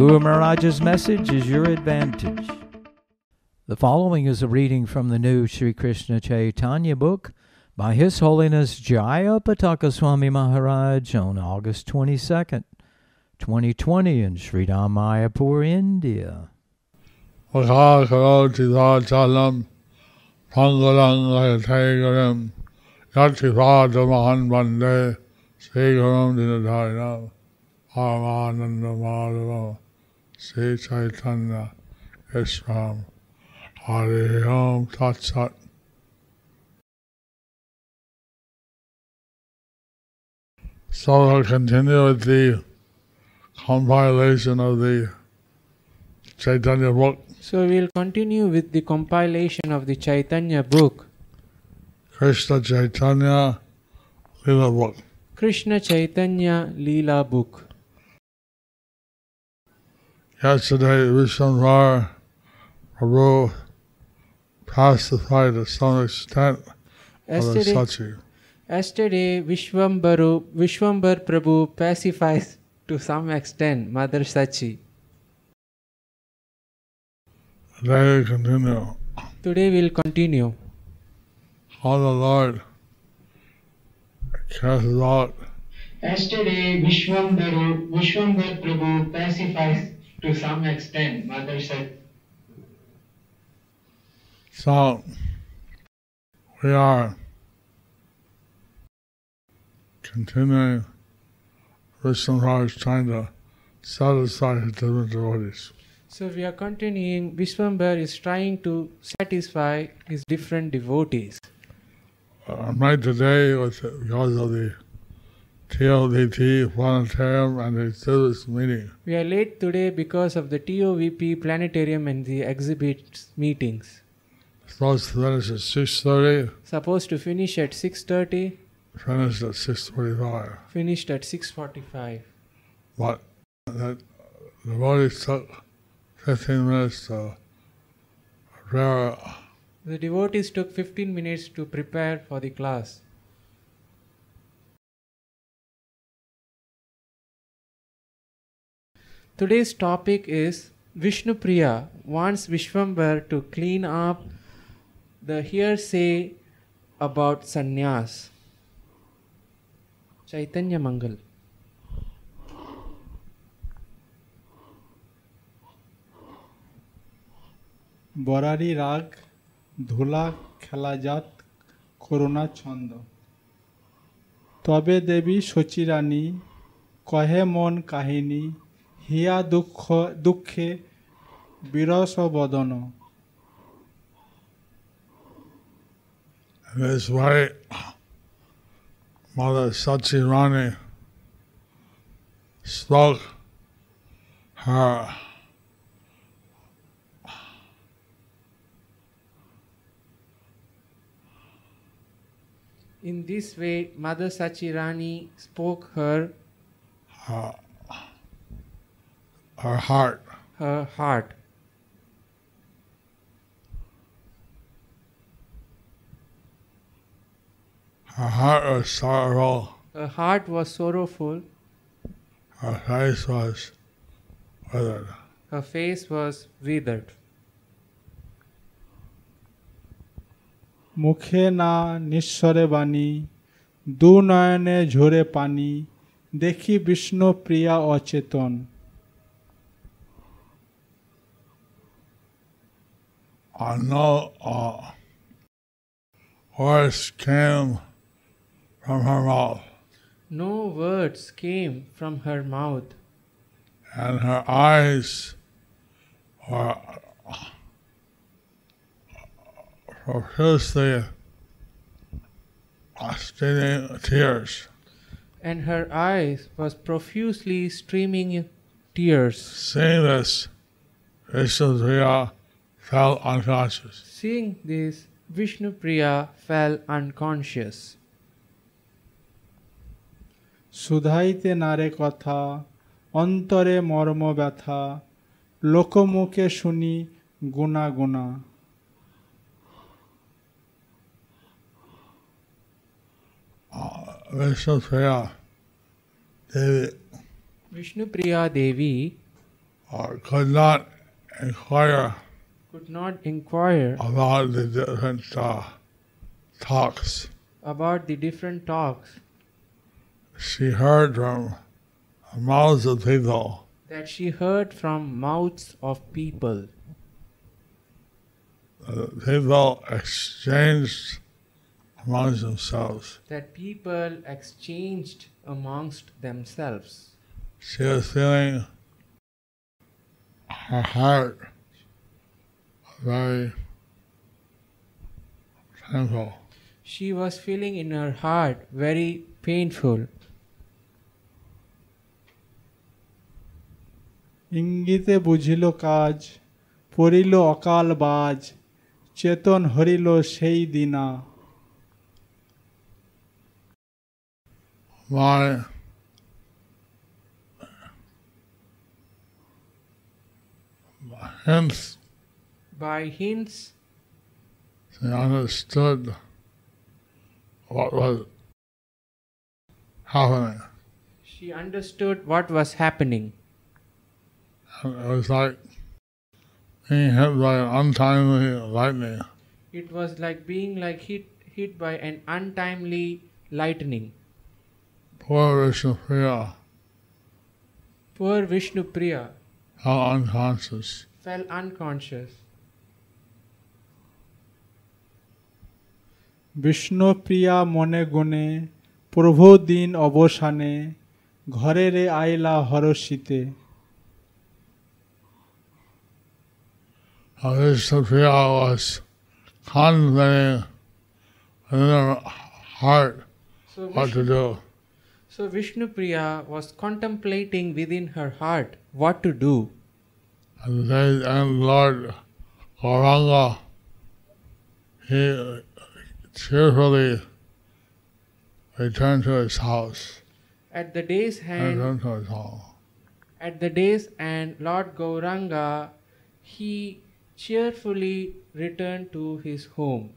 Guru Maharaj's message is your advantage. The following is a reading from the new Sri Krishna Chaitanya book by His Holiness Jaya Pataka Swami Maharaj on August 22nd, 2020 in Sri Mayapur, India. Yatipadaman Vande Srigaram Dinadharinam Paramananda Madhava Sri Chaitanya Ishram Hari Om Tat Sat So I'll continue with the compilation of the Chaitanya book. So we'll continue with the compilation of the Chaitanya book, Krishna Chaitanya Lila book. Krishna Chaitanya Leela book. Yesterday, Vishwambar Prabhu pacified to some extent Mother Yesterday, Sachi. yesterday Vishwambaru, Vishwambar Prabhu pacifies to some extent Mother Sachi. Today we continue. Today we'll continue. How the Lord casts out Yesterday Vishwambaru, Vishwambar Prabhu pacifies to some extent Mother said. So we are continuing Vishwambar is trying to satisfy his different devotees. So we are continuing. Vishwambar is trying to satisfy his different devotees. Uh, right today, with because of the TOVP planetarium and the exhibits meeting, We are late today because of the TOVP planetarium and the exhibits meetings. supposed to finish at six thirty, Supposed to finish at 6:30, finished at six forty-five. finished at 6:45. But that the devotees took fifteen minutes to prepare The devotees took 15 minutes to prepare for the class. Today's topic is Vishnu Priya wants Vishwambar to clean up the hearsay about sannyas. Chaitanya Mangal. বরারি রাগ ধুলা খেলাজাত করুণা ছন্দ তবে দেবী সচিরানী কহে মন কাহিনী হিয়া দুঃখ দুঃখে বিরস বদন And this way, Mother Sachi Rani spoke her In this way, Mother Sachirani spoke her her, her heart. her heart. Her heart was sorrowful. Her heart was sorrowful. Her face was withered. Her face was withered. মুখে না নিঃস্বরে বাণী দু নয়নে ঝরে পানি দেখি বিষ্ণু প্রিয়া অচেতন I know uh, words came from her mouth, No words came from her mouth, and her eyes were profusely streaming tears. and her eyes was profusely streaming tears. Seeing this, Vishnupriya fell unconscious. Seeing this, Vishnu Priya fell unconscious. শুধাইতে নারে কথা অন্তরে মর্ম ব্যথা লোকমুখে শুনি গুণা গুণা Vishnupriya Devi Vishnu Priya Devi uh, could not inquire could not inquire about the different uh, talks. about the different talks She heard from mouths of people that she heard from mouths of people. uh, people exchanged amongst themselves. That people exchanged amongst themselves. She was feeling her heart very painful. She was feeling in her heart very painful. ইঙ্গিতে বুঝিল কাজ পড়িল অকাল বাজ চেতন হরিল সেই দিনা My hints, By hints, she understood what was happening. she understood what was happening. And it was like being hit by an untimely lightning. It was like being like hit hit by an untimely lightning. Poor Vishnupriya Poor Vishnu Priya fell unconscious. fell unconscious. Bishnupriya মনে গুণে প্রভু দিন অবসানে ঘরে রে আইলা হরষিতে How Vishnupriya was contemplating within her heart So what to Vishnu, do. so Vishnu Priya was contemplating within her heart what to do. And they and Lord Gauranga, he cheerfully returned to his house. At the day's hand, Returned to his home. at the day's end, Lord Gauranga, he cheerfully returned to his home.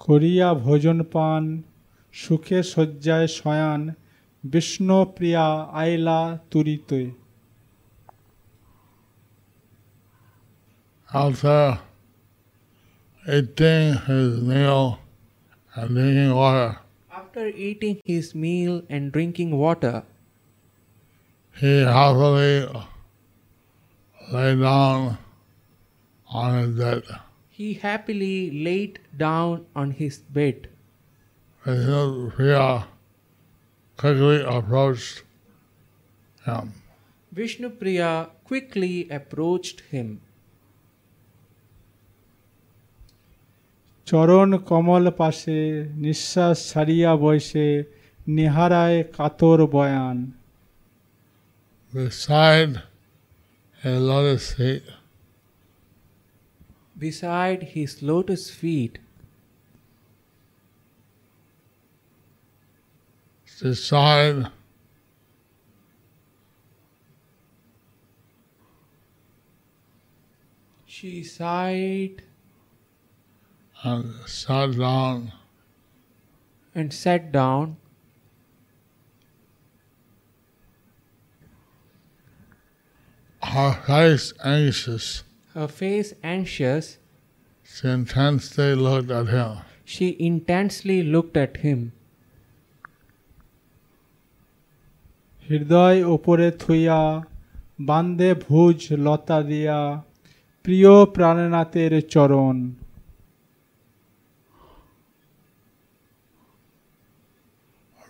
করিয়া ভোজন পান সুখে শয্যায় শয়ান বিষ্ণুপ্রিয়া আইলা তুরিতে After eating his meal and drinking water, After eating his meal and drinking water, he happily lay down on his bed. he happily laid down on his bed. Vishnupriya quickly approached him. Vishnu Priya quickly approached him. চরণ কমল পাশে নিঃশ্বাস ছাড়িয়া বসে নিহারায় কাতর বয়ান Beside his lotus feet, Beside his lotus feet, beside she sighed and sat down and sat down. her face anxious. Her face anxious, She intensely looked at him. she intensely looked at him. হৃদয় ওপরে থুইয়া বান্দে ভুজ লতা দিয়া প্রিয় প্রাণনাথের চরণ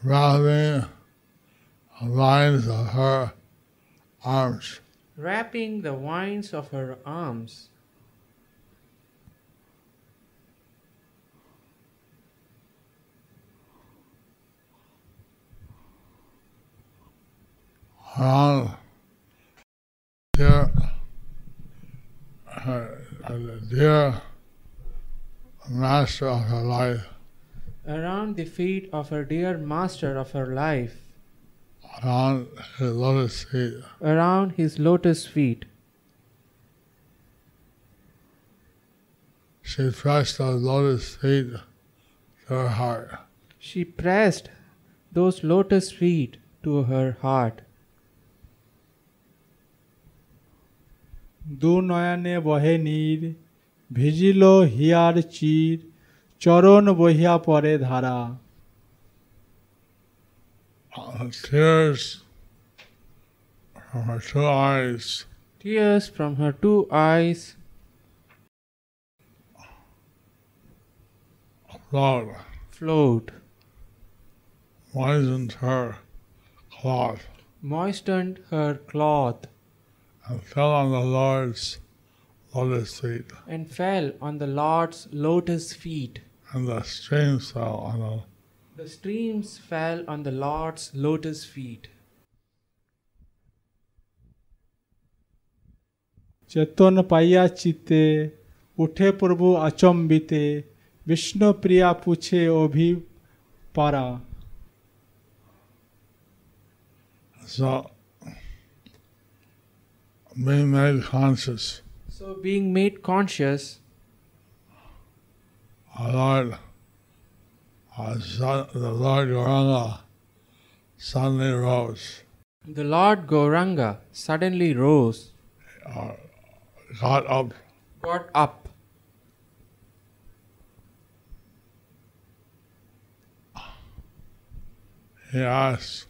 wrapping the lines of her arms. Wrapping the vines of her arms, around dear, uh, dear master of her life Around the feet of her dear master of her life, on his lotus feet. around his lotus feet. She pressed those lotus feet to her heart. She pressed those lotus feet to her heart. দু নয়নে বহে নীর vigil here চির চরণ বহিয়া পরে ধারা Uh, tears from her two eyes Tears from her two eyes flowed, flowed, moistened her cloth, moistened her cloth, and fell on the Lord's lotus feet. and fell on the Lord's lotus feet. And the streams fell on the The streams fell on the Lord's lotus feet. চেতন পাইয়া চিতে উঠে প্রভু আচম্বিতে বিষ্ণুপ্রিয়া পুছে অভি পারা So, being made conscious, So, being made conscious, our Lord, our son, the Lord Gauranga suddenly rose, the Lord Gauranga suddenly rose, uh, got up, got up, he asked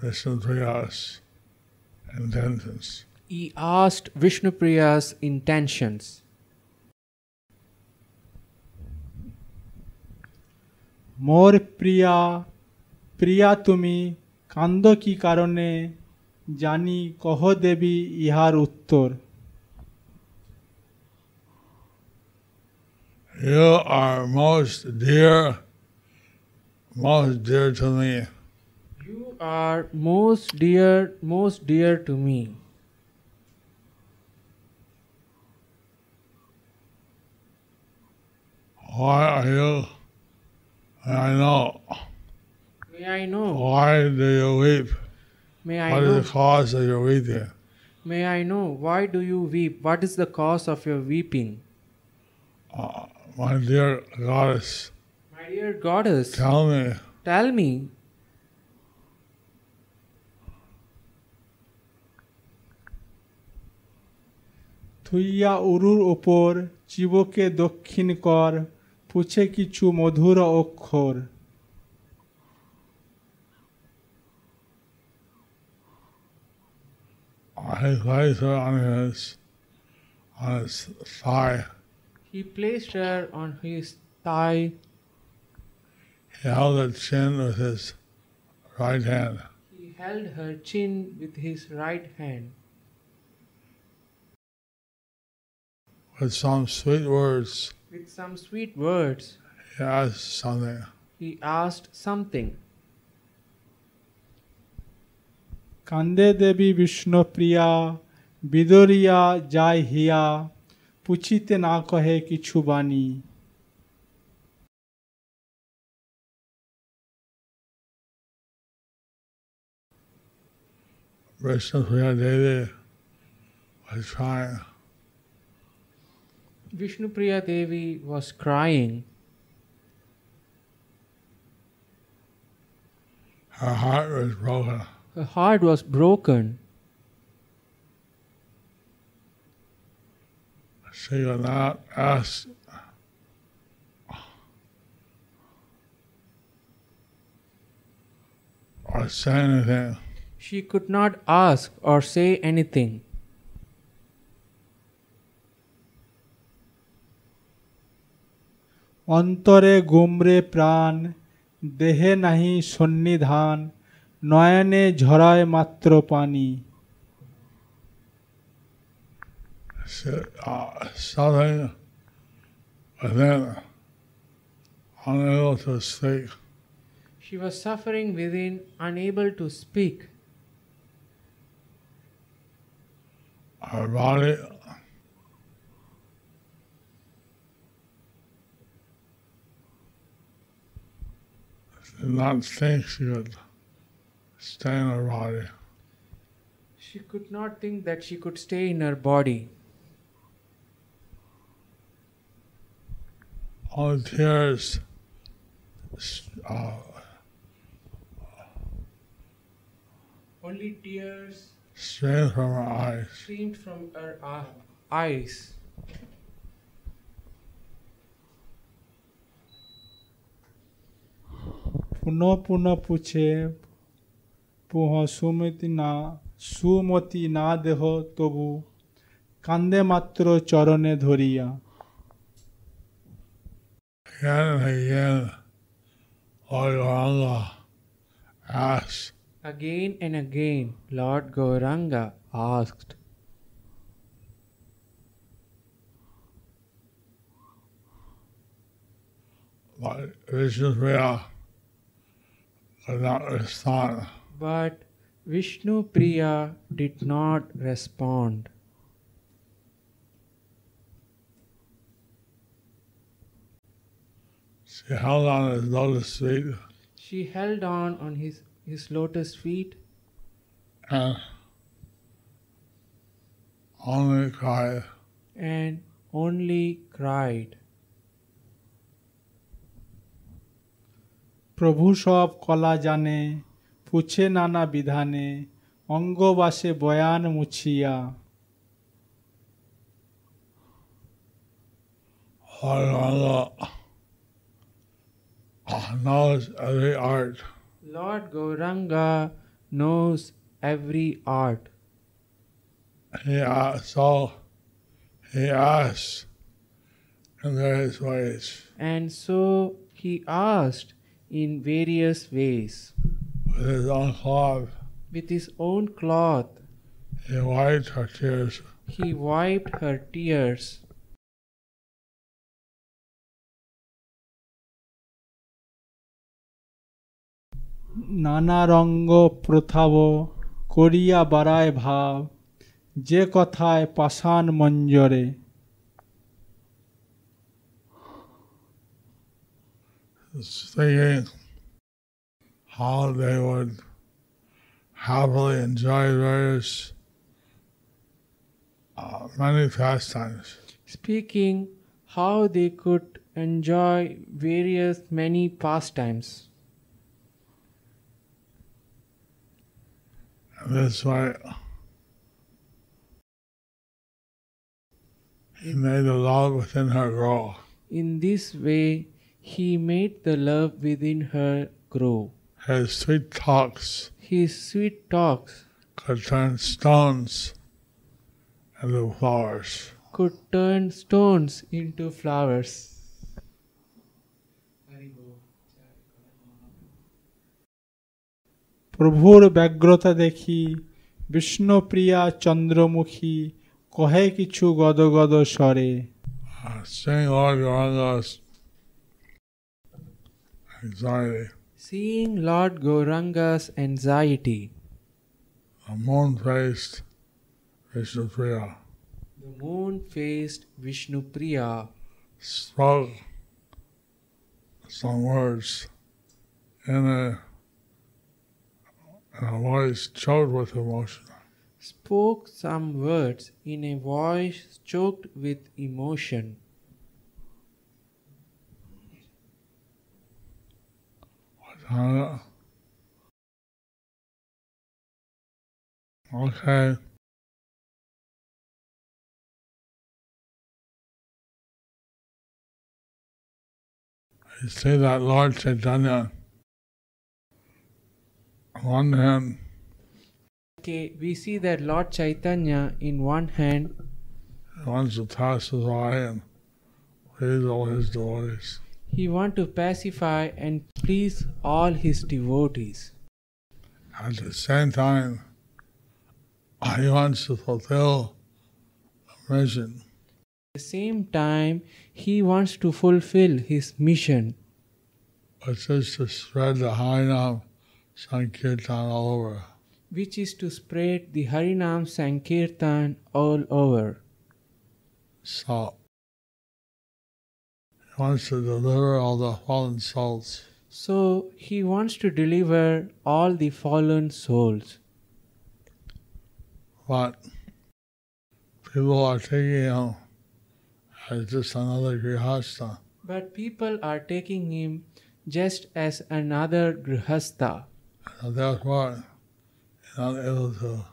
Vishnupriya's intentions. he asked Vishnupriya's intentions. মোর প্রিয়া প্রিয়া তুমি কান্দ কি কারণে জানি কহ দেবী ইহার উত্তর You are most dear, most dear to me. You are most dear, most dear to me. Why are you? And I know. May I know? Why do you weep? May I What know? is the cause of your weeping? May I know why do you weep? What is the cause of your weeping? Uh, my dear goddess, My dear goddess, tell me, tell me, থুইয়া উরুর ওপর চিবকে দক্ষিণ কর পুছে কিছু মধুর অক্ষর I placed her on his, on his thigh. he placed her on his thigh. He held her chin with his right hand. He held her chin with his right hand. With some sweet words, With some sweet words. He asked something. He asked something. कांदे देवी विष्णु प्रिया बिदोरिया जाय हिया पूछिते ना कहे किछु बानी Vishnu Priya Devi was trying Vishnupriya Devi was crying. Her heart was broken. Her heart was broken. She could not ask or say anything. She could not ask or say anything. অন্তরে গুমরে প্রাণ দেহে নাহি সন্নিধান নয়নে ঝরায় মাত্র পানি She, uh, something within, unable to speak. She was suffering within, unable to speak. her body. did not think she could stay in her body. She could not think that she could stay in her body. All tears uh, Only tears streamed from her eyes. streamed from her uh, eyes. পুনঃ পুনঃ পুছে পুহ সুমতি না সুমতি না দেহ তবু কান্দে মাত্র চরণে ধরিয়া Again and again, Lord Gauranga asked, Again and again, Lord Gauranga asked, but Vishnupriya not but Vishnu Priya did not respond. She held on his lotus feet She held on on his, his lotus feet and only cried. and only cried. প্রভু সব কলা জানে পুছে নানা বিধানে অঙ্গবাসে বয়ান মুছিয়া Lord Gauranga knows every art. Lord Gauranga knows every art. He asked, so he asked in various ways. And so he asked in various ways. With his own cloth, With his own cloth, he wiped her tears. he wiped her tears. নানা রঙ্গ প্রথাব করিয়া বাড়ায় ভাব যে কথায় পাষাণ মঞ্জরে thinking how they would happily enjoy various uh, many pastimes. Speaking how they could enjoy various many pastimes. That's why he made the love within her grow. In this way, he made the love within her grow. His sweet talks His sweet talks could turn stones into flowers. could turn stones into flowers. প্রভুর ব্যগ্রতা দেখি বিষ্ণুপ্রিয়া চন্দ্রমুখী কহে কিছু গদগদ স্বরে Uh, seeing Lord Gauranga's anxiety, Seeing Lord Gauranga's anxiety, a moon faced Vishnupriya the moon faced Vishnupriya spoke some words in a, in a voice choked with emotion. spoke some words in a voice choked with emotion. Uh, okay. You see that Lord Chaitanya, on one hand, Okay, we see that Lord Chaitanya in one hand wants to pass by and please all his devotees. He want to pacify and please all his devotees. At the same time, he wants to fulfill a mission. At the same time, he wants to fulfill his mission, which is to spread the Harinam Sankirtan all over. which is to spread the Harinam Sankirtan all over. So he wants to deliver all the fallen souls. So he wants to deliver all the fallen souls. But people are taking him as just another grihasta. But people are taking him just as another grihastha. So therefore, not able to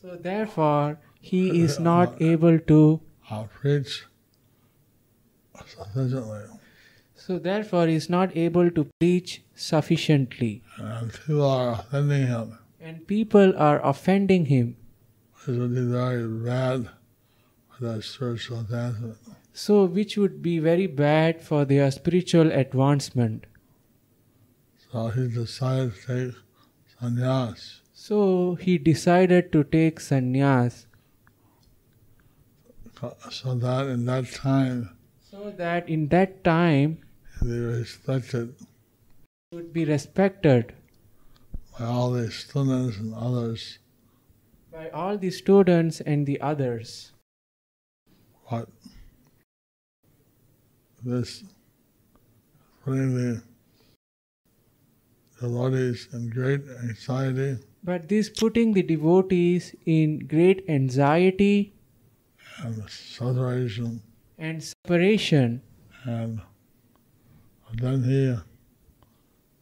So therefore, he is not able to. uh, preach. So therefore, he is not able to preach sufficiently, And people are offending him. and people are offending him. This would be very bad for that spiritual advancement. So, which would be very bad for their spiritual advancement. So he decided to take sannyas. So he decided to take sannyas So that in that time, so that in that time he be respected he would be respected by all the students and others. by all the students and the others. But this putting the devotees in great anxiety But this putting the devotees in great anxiety and separation, and separation. and then he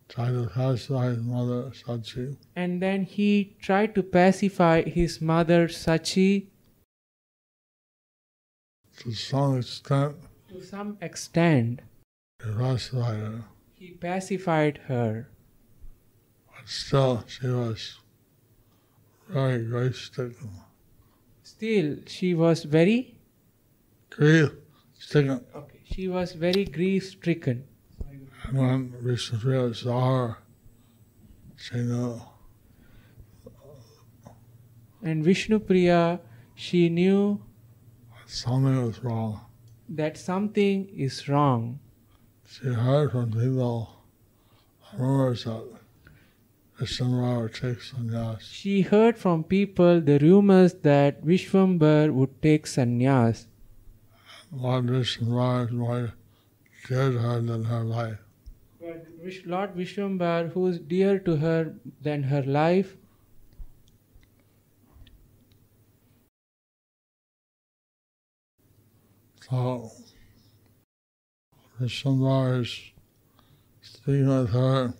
tried to pacify his mother Sachi. And then he tried to pacify his mother Sachi To some extent, to some extent. he pacified her, He pacified her. but still she was very grief stricken. Still, she was very Grief stricken. okay. She was very grief stricken. And when Vishnupriya saw her, she knew And Vishnu Priya, she knew something was wrong. that something is wrong. She heard from people rumors that Vishnupriya would take sannyas. She heard from people the rumors that Vishwambar would take sannyas. Lord Vishnupriya is more dear to her than her life. But Lord Vishwambar, who is dear to her than her life, So Vishnupriya is speaking with her,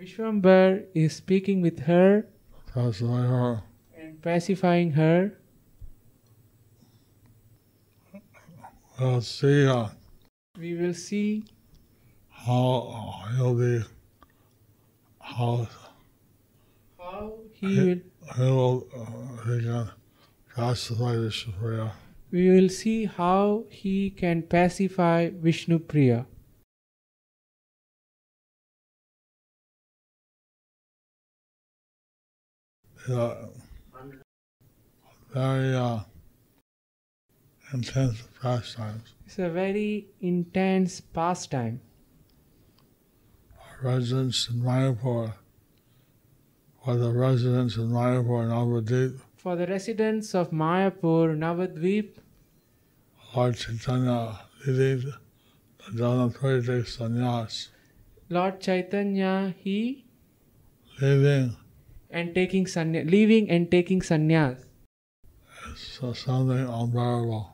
Vishwambar is speaking with her pacify her. and pacifying her. We'll see uh, We will see how he'll be, how how he will. he'll uh, he can pacify Vishnupriya. We will see how he can pacify Vishnu Priya. Yeah, very uh, intense pastimes. It's a very intense pastime. Residents in Mayapur, or the residents in Mayapur and Navadvip, For the residents of Mayapur, Navadvip, Lord Chaitanya leading the Janapuritic sannyas, Lord Chaitanya, he leading and taking sannyas, leaving and taking sannyas so something unbearable.